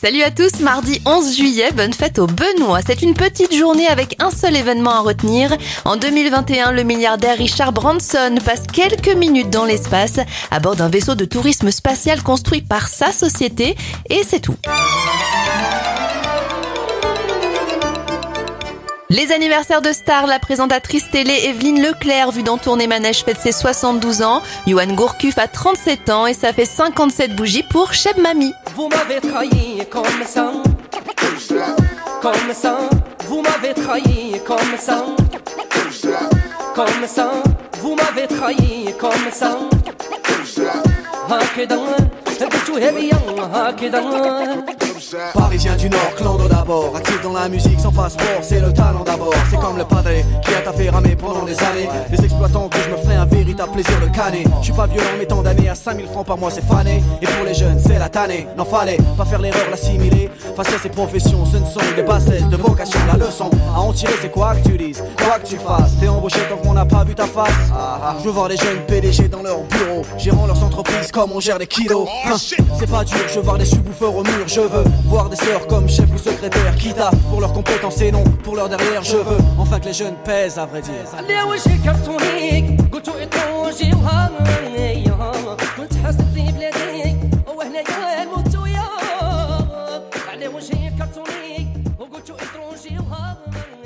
Salut à tous, mardi 11 juillet, bonne fête au Benoît. C'est une petite journée avec un seul événement à retenir. En 2021, le milliardaire Richard Branson passe quelques minutes dans l'espace à bord d'un vaisseau de tourisme spatial construit par sa société et c'est tout. Les anniversaires de stars, la présentatrice télé Evelyne Leclerc, vue dans Tourner Manège, fête ses 72 ans. Johan Gourcuff a 37 ans et ça fait 57 bougies pour Cheb Mami. Vous m'avez trahi comme ça, comme ça. Vous m'avez trahi comme ça, comme ça. Vous m'avez trahi comme ça. Parisien du Nord, clando d'abord, actif dans la musique sans passeport, c'est le talent d'abord. C'est comme le padré qui a fait ramer pendant des années. Les exploitants que je me un véritable plaisir de canner. Je suis pas violent, mais tant d'années à 5000 francs par mois, c'est fané. Et pour les jeunes, c'est la tannée. N'en fallait pas faire l'erreur, l'assimiler. Face à ces professions, ce ne sont des bassesses de vocation leçon à en tirer, c'est quoi que tu dises, quoi que tu fasses. T'es embauché tant qu'on n'a pas vu ta face. Ah, ah, ah. Je veux voir les jeunes PDG dans leur bureau, gérant leurs entreprises comme on gère les kilos. Oh, hein, c'est pas dur, je veux voir des subwoofers au mur. Je veux voir des sœurs comme chef ou secrétaire, quitte à pour leurs compétences et non pour leur derrière. Je veux enfin que les jeunes pèsent, à vrai dire. hug